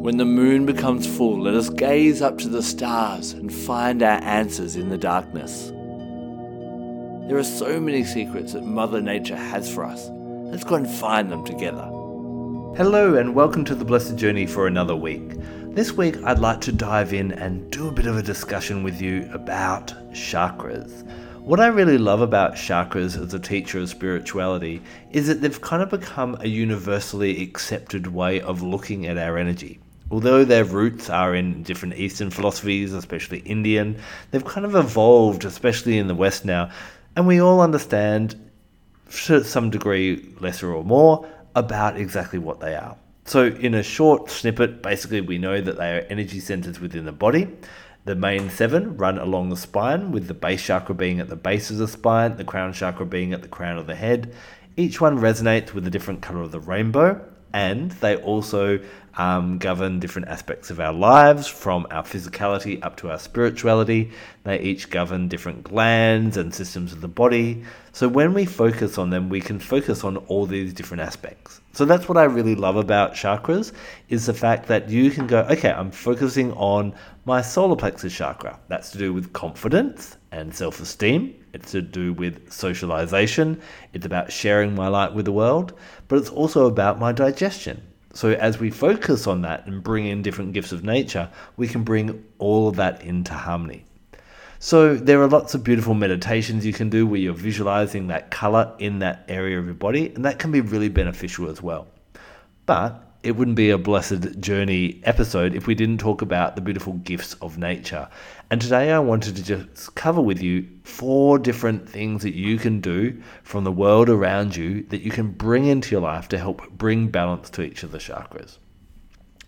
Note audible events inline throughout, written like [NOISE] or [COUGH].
When the moon becomes full, let us gaze up to the stars and find our answers in the darkness. There are so many secrets that Mother Nature has for us. Let's go and find them together. Hello, and welcome to the Blessed Journey for another week. This week, I'd like to dive in and do a bit of a discussion with you about chakras. What I really love about chakras as a teacher of spirituality is that they've kind of become a universally accepted way of looking at our energy. Although their roots are in different Eastern philosophies, especially Indian, they've kind of evolved, especially in the West now, and we all understand, to some degree, lesser or more, about exactly what they are. So, in a short snippet, basically, we know that they are energy centers within the body. The main seven run along the spine, with the base chakra being at the base of the spine, the crown chakra being at the crown of the head. Each one resonates with a different color of the rainbow, and they also um, govern different aspects of our lives, from our physicality up to our spirituality. They each govern different glands and systems of the body. So when we focus on them, we can focus on all these different aspects. So that's what I really love about chakras is the fact that you can go, okay, I'm focusing on my solar plexus chakra. That's to do with confidence and self-esteem. It's to do with socialization. It's about sharing my light with the world, but it's also about my digestion. So, as we focus on that and bring in different gifts of nature, we can bring all of that into harmony. So, there are lots of beautiful meditations you can do where you're visualizing that color in that area of your body, and that can be really beneficial as well. But it wouldn't be a blessed journey episode if we didn't talk about the beautiful gifts of nature. And today I wanted to just cover with you four different things that you can do from the world around you that you can bring into your life to help bring balance to each of the chakras.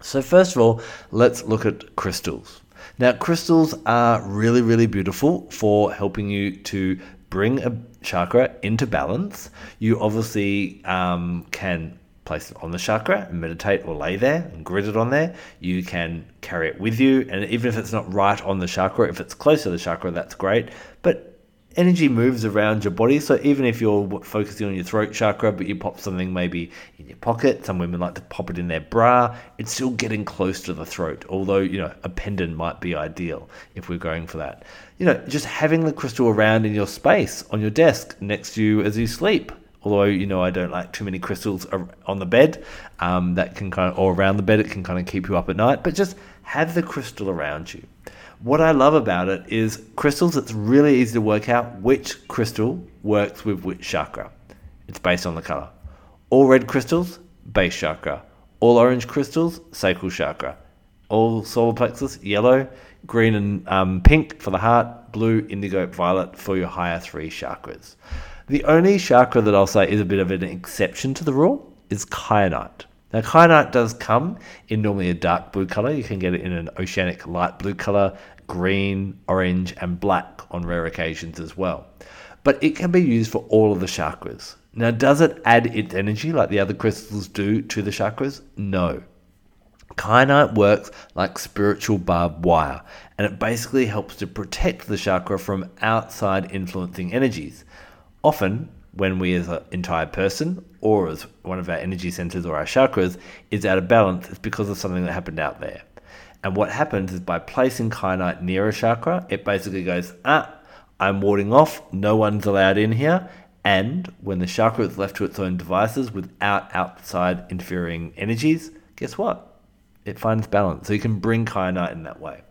So, first of all, let's look at crystals. Now, crystals are really, really beautiful for helping you to bring a chakra into balance. You obviously um, can place it on the chakra and meditate or lay there and grid it on there. You can carry it with you, and even if it's not right on the chakra, if it's close to the chakra, that's great. But energy moves around your body, so even if you're focusing on your throat chakra, but you pop something maybe in your pocket, some women like to pop it in their bra, it's still getting close to the throat. Although, you know, a pendant might be ideal if we're going for that. You know, just having the crystal around in your space, on your desk, next to you as you sleep although you know I don't like too many crystals on the bed um, that can kind of or around the bed it can kind of keep you up at night. But just have the crystal around you. What I love about it is crystals it's really easy to work out which crystal works with which chakra. It's based on the color. All red crystals base chakra. All orange crystals sacral chakra. All solar plexus yellow. Green and um, pink for the heart. Blue indigo violet for your higher three chakras the only chakra that I'll say is a bit of an exception to the rule is kyanite. Now, kyanite does come in normally a dark blue color. You can get it in an oceanic light blue color, green, orange, and black on rare occasions as well. But it can be used for all of the chakras. Now, does it add its energy like the other crystals do to the chakras? No. Kyanite works like spiritual barbed wire, and it basically helps to protect the chakra from outside influencing energies. Often, when we as an entire person or as one of our energy centers or our chakras is out of balance, it's because of something that happened out there. And what happens is by placing kyanite near a chakra, it basically goes, ah, I'm warding off, no one's allowed in here. And when the chakra is left to its own devices without outside interfering energies, guess what? It finds balance. So you can bring kyanite in that way.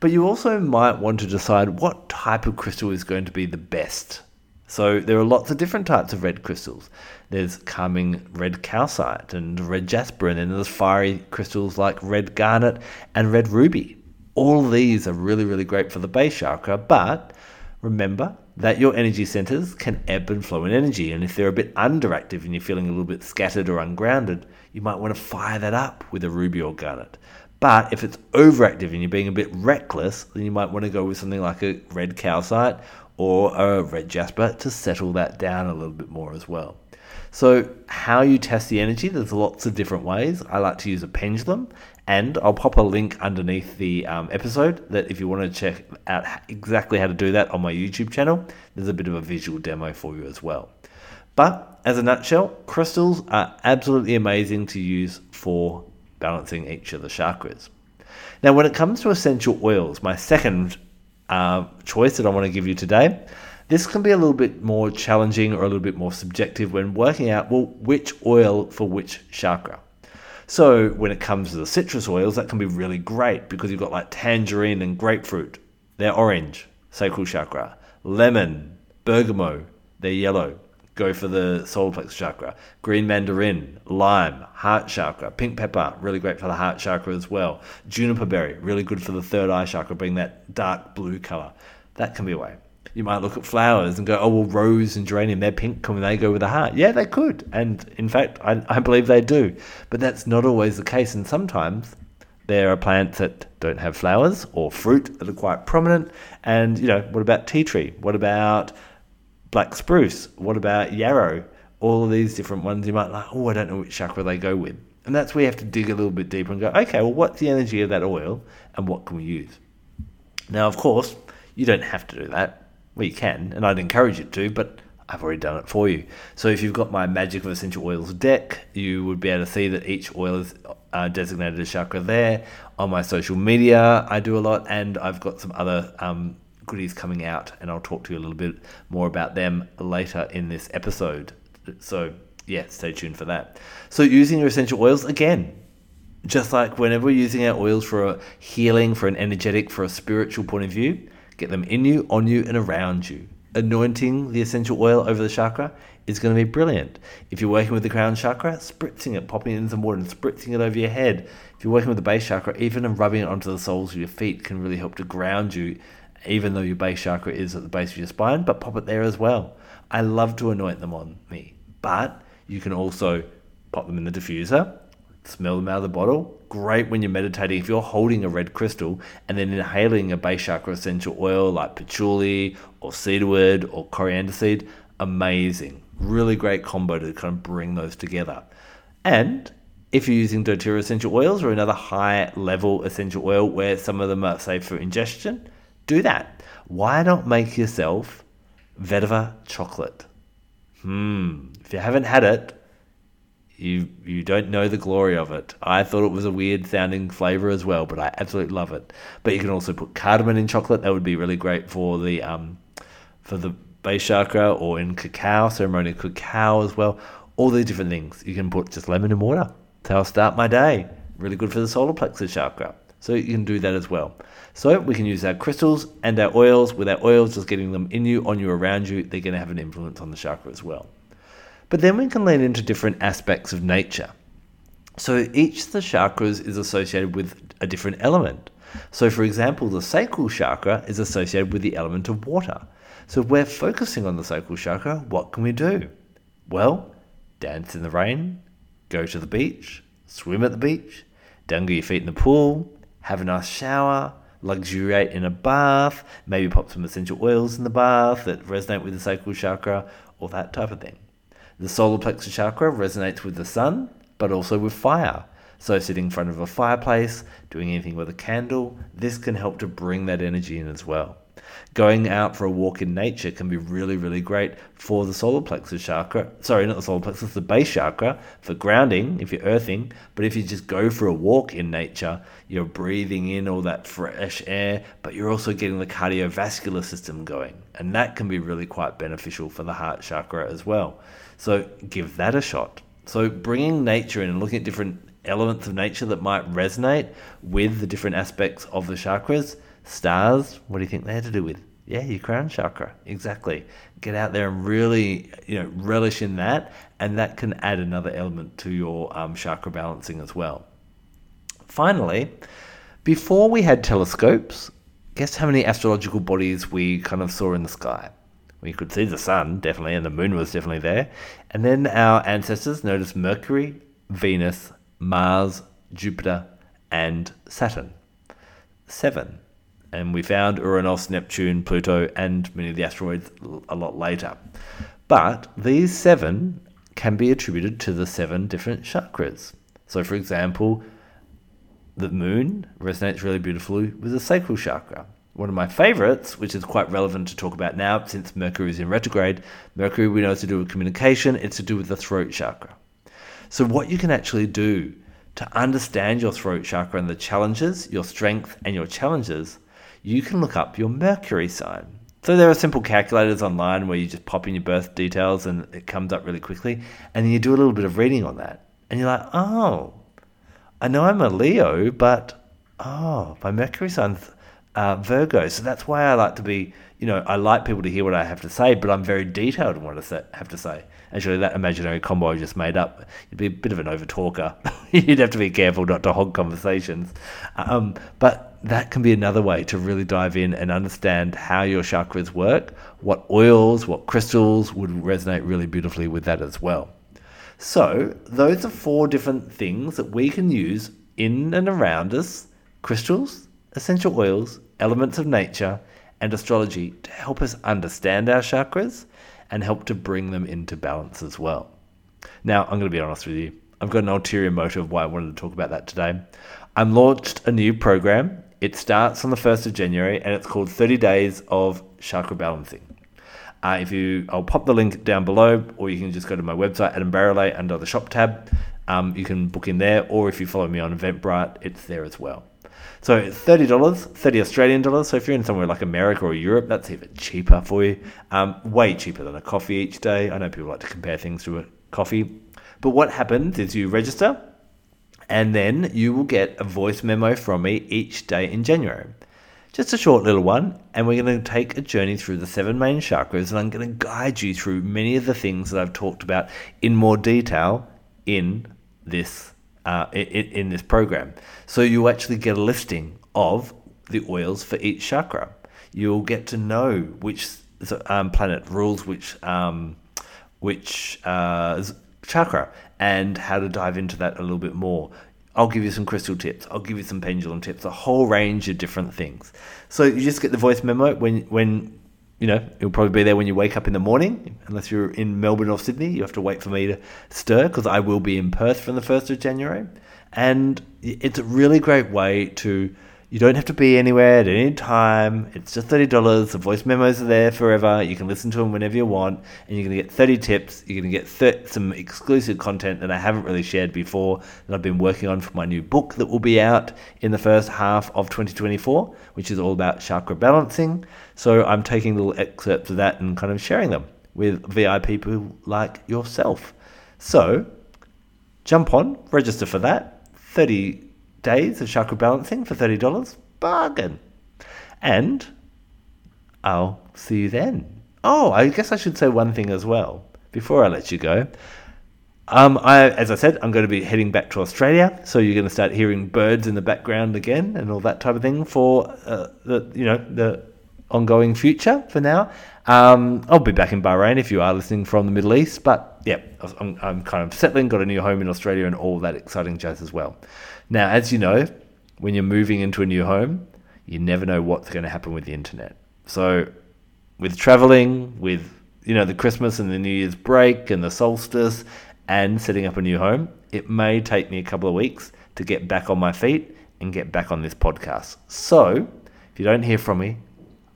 But you also might want to decide what type of crystal is going to be the best so there are lots of different types of red crystals. There's calming red calcite and red jasper, and then there's fiery crystals like red garnet and red ruby. All these are really, really great for the base chakra, but remember that your energy centers can ebb and flow in energy. And if they're a bit underactive and you're feeling a little bit scattered or ungrounded, you might want to fire that up with a ruby or garnet. But if it's overactive and you're being a bit reckless, then you might want to go with something like a red calcite or a red jasper to settle that down a little bit more as well. So, how you test the energy, there's lots of different ways. I like to use a pendulum, and I'll pop a link underneath the um, episode that if you want to check out exactly how to do that on my YouTube channel, there's a bit of a visual demo for you as well. But as a nutshell, crystals are absolutely amazing to use for balancing each of the chakras. Now, when it comes to essential oils, my second uh, choice that I want to give you today, this can be a little bit more challenging or a little bit more subjective when working out, well, which oil for which chakra. So when it comes to the citrus oils, that can be really great because you've got like tangerine and grapefruit. They're orange, sacral chakra. Lemon, bergamot, they're yellow. Go for the solar plexus chakra. Green mandarin, lime, heart chakra. Pink pepper, really great for the heart chakra as well. Juniper berry, really good for the third eye chakra, being that dark blue color. That can be a way you might look at flowers and go, oh, well, rose and geranium, they're pink. Can they go with a heart? Yeah, they could. And in fact, I, I believe they do. But that's not always the case. And sometimes there are plants that don't have flowers or fruit that are quite prominent. And, you know, what about tea tree? What about black spruce? What about yarrow? All of these different ones you might like, oh, I don't know which chakra they go with. And that's where you have to dig a little bit deeper and go, okay, well, what's the energy of that oil and what can we use? Now, of course, you don't have to do that. Well, you can, and I'd encourage you to, but I've already done it for you. So if you've got my Magic of Essential Oils deck, you would be able to see that each oil is uh, designated a chakra there. On my social media, I do a lot, and I've got some other um, goodies coming out, and I'll talk to you a little bit more about them later in this episode. So yeah, stay tuned for that. So using your essential oils again, just like whenever we're using our oils for a healing, for an energetic, for a spiritual point of view, Get them in you, on you, and around you. Anointing the essential oil over the chakra is going to be brilliant. If you're working with the crown chakra, spritzing it, popping it in some water and spritzing it over your head. If you're working with the base chakra, even rubbing it onto the soles of your feet can really help to ground you, even though your base chakra is at the base of your spine, but pop it there as well. I love to anoint them on me, but you can also pop them in the diffuser, smell them out of the bottle, great when you're meditating. If you're holding a red crystal and then inhaling a base chakra essential oil like patchouli or cedarwood or coriander seed, amazing. Really great combo to kind of bring those together. And if you're using doTERRA essential oils or another high level essential oil where some of them are safe for ingestion, do that. Why not make yourself vetiver chocolate? Hmm, if you haven't had it, you you don't know the glory of it. I thought it was a weird sounding flavor as well, but I absolutely love it. But you can also put cardamom in chocolate. That would be really great for the um, for the base chakra or in cacao, ceremonial cacao as well. All these different things. You can put just lemon and water. That's how I start my day. Really good for the solar plexus chakra. So you can do that as well. So we can use our crystals and our oils. With our oils, just getting them in you, on you, around you, they're going to have an influence on the chakra as well. But then we can lean into different aspects of nature. So each of the chakras is associated with a different element. So, for example, the sacral chakra is associated with the element of water. So, if we're focusing on the sacral chakra, what can we do? Well, dance in the rain, go to the beach, swim at the beach, dangle your feet in the pool, have a nice shower, luxuriate in a bath, maybe pop some essential oils in the bath that resonate with the sacral chakra, or that type of thing. The solar plexus chakra resonates with the sun, but also with fire. So, sitting in front of a fireplace, doing anything with a candle, this can help to bring that energy in as well. Going out for a walk in nature can be really, really great for the solar plexus chakra. Sorry, not the solar plexus, the base chakra for grounding if you're earthing. But if you just go for a walk in nature, you're breathing in all that fresh air, but you're also getting the cardiovascular system going. And that can be really quite beneficial for the heart chakra as well. So give that a shot. So bringing nature in and looking at different elements of nature that might resonate with the different aspects of the chakras. Stars, what do you think they had to do with? Yeah, your crown chakra. Exactly. Get out there and really, you know, relish in that, and that can add another element to your um, chakra balancing as well. Finally, before we had telescopes, guess how many astrological bodies we kind of saw in the sky? We could see the sun, definitely, and the moon was definitely there. And then our ancestors noticed Mercury, Venus, Mars, Jupiter, and Saturn. Seven. And we found Uranus, Neptune, Pluto, and many of the asteroids a lot later. But these seven can be attributed to the seven different chakras. So, for example, the moon resonates really beautifully with the sacral chakra. One of my favorites, which is quite relevant to talk about now since Mercury is in retrograde, Mercury we know is to do with communication, it's to do with the throat chakra. So, what you can actually do to understand your throat chakra and the challenges, your strength, and your challenges, you can look up your Mercury sign. So there are simple calculators online where you just pop in your birth details and it comes up really quickly, and then you do a little bit of reading on that, and you're like, oh, I know I'm a Leo, but oh, my Mercury sign's uh, Virgo. So that's why I like to be, you know, I like people to hear what I have to say, but I'm very detailed in what I have to say. Actually, that imaginary combo I just made up, you'd be a bit of an over talker. [LAUGHS] you'd have to be careful not to hog conversations. Um, but that can be another way to really dive in and understand how your chakras work, what oils, what crystals would resonate really beautifully with that as well. So, those are four different things that we can use in and around us crystals, essential oils, elements of nature, and astrology to help us understand our chakras and help to bring them into balance as well. Now, I'm going to be honest with you. I've got an ulterior motive why I wanted to talk about that today. I'm launched a new program. It starts on the 1st of January and it's called 30 Days of Chakra Balancing. Uh, if you, I'll pop the link down below, or you can just go to my website, Adam Barralet, under the shop tab. Um, you can book in there, or if you follow me on Eventbrite, it's there as well. So it's thirty dollars, thirty Australian dollars. So if you're in somewhere like America or Europe, that's even cheaper for you. Um, way cheaper than a coffee each day. I know people like to compare things to a coffee, but what happens is you register, and then you will get a voice memo from me each day in January. Just a short little one, and we're going to take a journey through the seven main chakras, and I'm going to guide you through many of the things that I've talked about in more detail in this uh, in, in this program. So you actually get a listing of the oils for each chakra. You'll get to know which um, planet rules which um, which uh, chakra and how to dive into that a little bit more. I'll give you some crystal tips. I'll give you some pendulum tips. A whole range of different things. So you just get the voice memo when when you know it'll probably be there when you wake up in the morning. Unless you're in Melbourne or Sydney, you have to wait for me to stir because I will be in Perth from the first of January, and it's a really great way to you don't have to be anywhere at any time. It's just $30. The voice memos are there forever. You can listen to them whenever you want. And you're going to get 30 tips. You're going to get some exclusive content that I haven't really shared before that I've been working on for my new book that will be out in the first half of 2024, which is all about chakra balancing. So I'm taking little excerpts of that and kind of sharing them with VIP people like yourself. So jump on, register for that. 30 days of chakra balancing for $30. Bargain. And I'll see you then. Oh, I guess I should say one thing as well before I let you go. Um, I, as I said, I'm going to be heading back to Australia, so you're going to start hearing birds in the background again and all that type of thing for uh, the you know the ongoing future for now. Um, I'll be back in Bahrain if you are listening from the Middle East, but yeah, I'm, I'm kind of settling, got a new home in Australia, and all that exciting jazz as well. Now, as you know, when you're moving into a new home, you never know what's going to happen with the internet. So, with traveling, with you know the Christmas and the New Year's break and the solstice, and setting up a new home, it may take me a couple of weeks to get back on my feet and get back on this podcast. So, if you don't hear from me,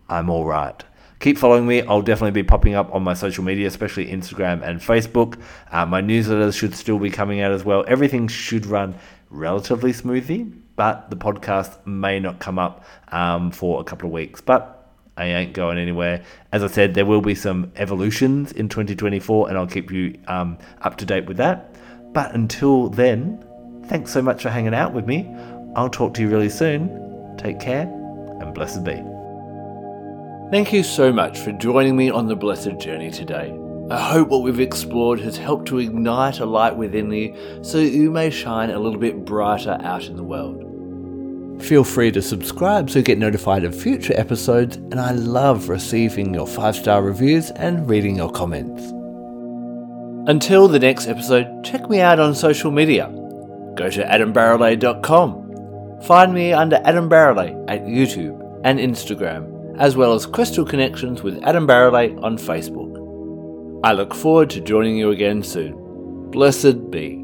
I'm all right. Keep following me. I'll definitely be popping up on my social media, especially Instagram and Facebook. Uh, my newsletters should still be coming out as well. Everything should run relatively smoothly, but the podcast may not come up um, for a couple of weeks. But I ain't going anywhere. As I said, there will be some evolutions in 2024, and I'll keep you um, up to date with that. But until then, thanks so much for hanging out with me. I'll talk to you really soon. Take care, and blessed be. Thank you so much for joining me on the blessed journey today. I hope what we've explored has helped to ignite a light within you so you may shine a little bit brighter out in the world. Feel free to subscribe so you get notified of future episodes, and I love receiving your five star reviews and reading your comments. Until the next episode, check me out on social media. Go to adambarralet.com Find me under Adam Barralet at YouTube and Instagram, as well as Crystal Connections with Adam Barralet on Facebook. I look forward to joining you again soon. Blessed be.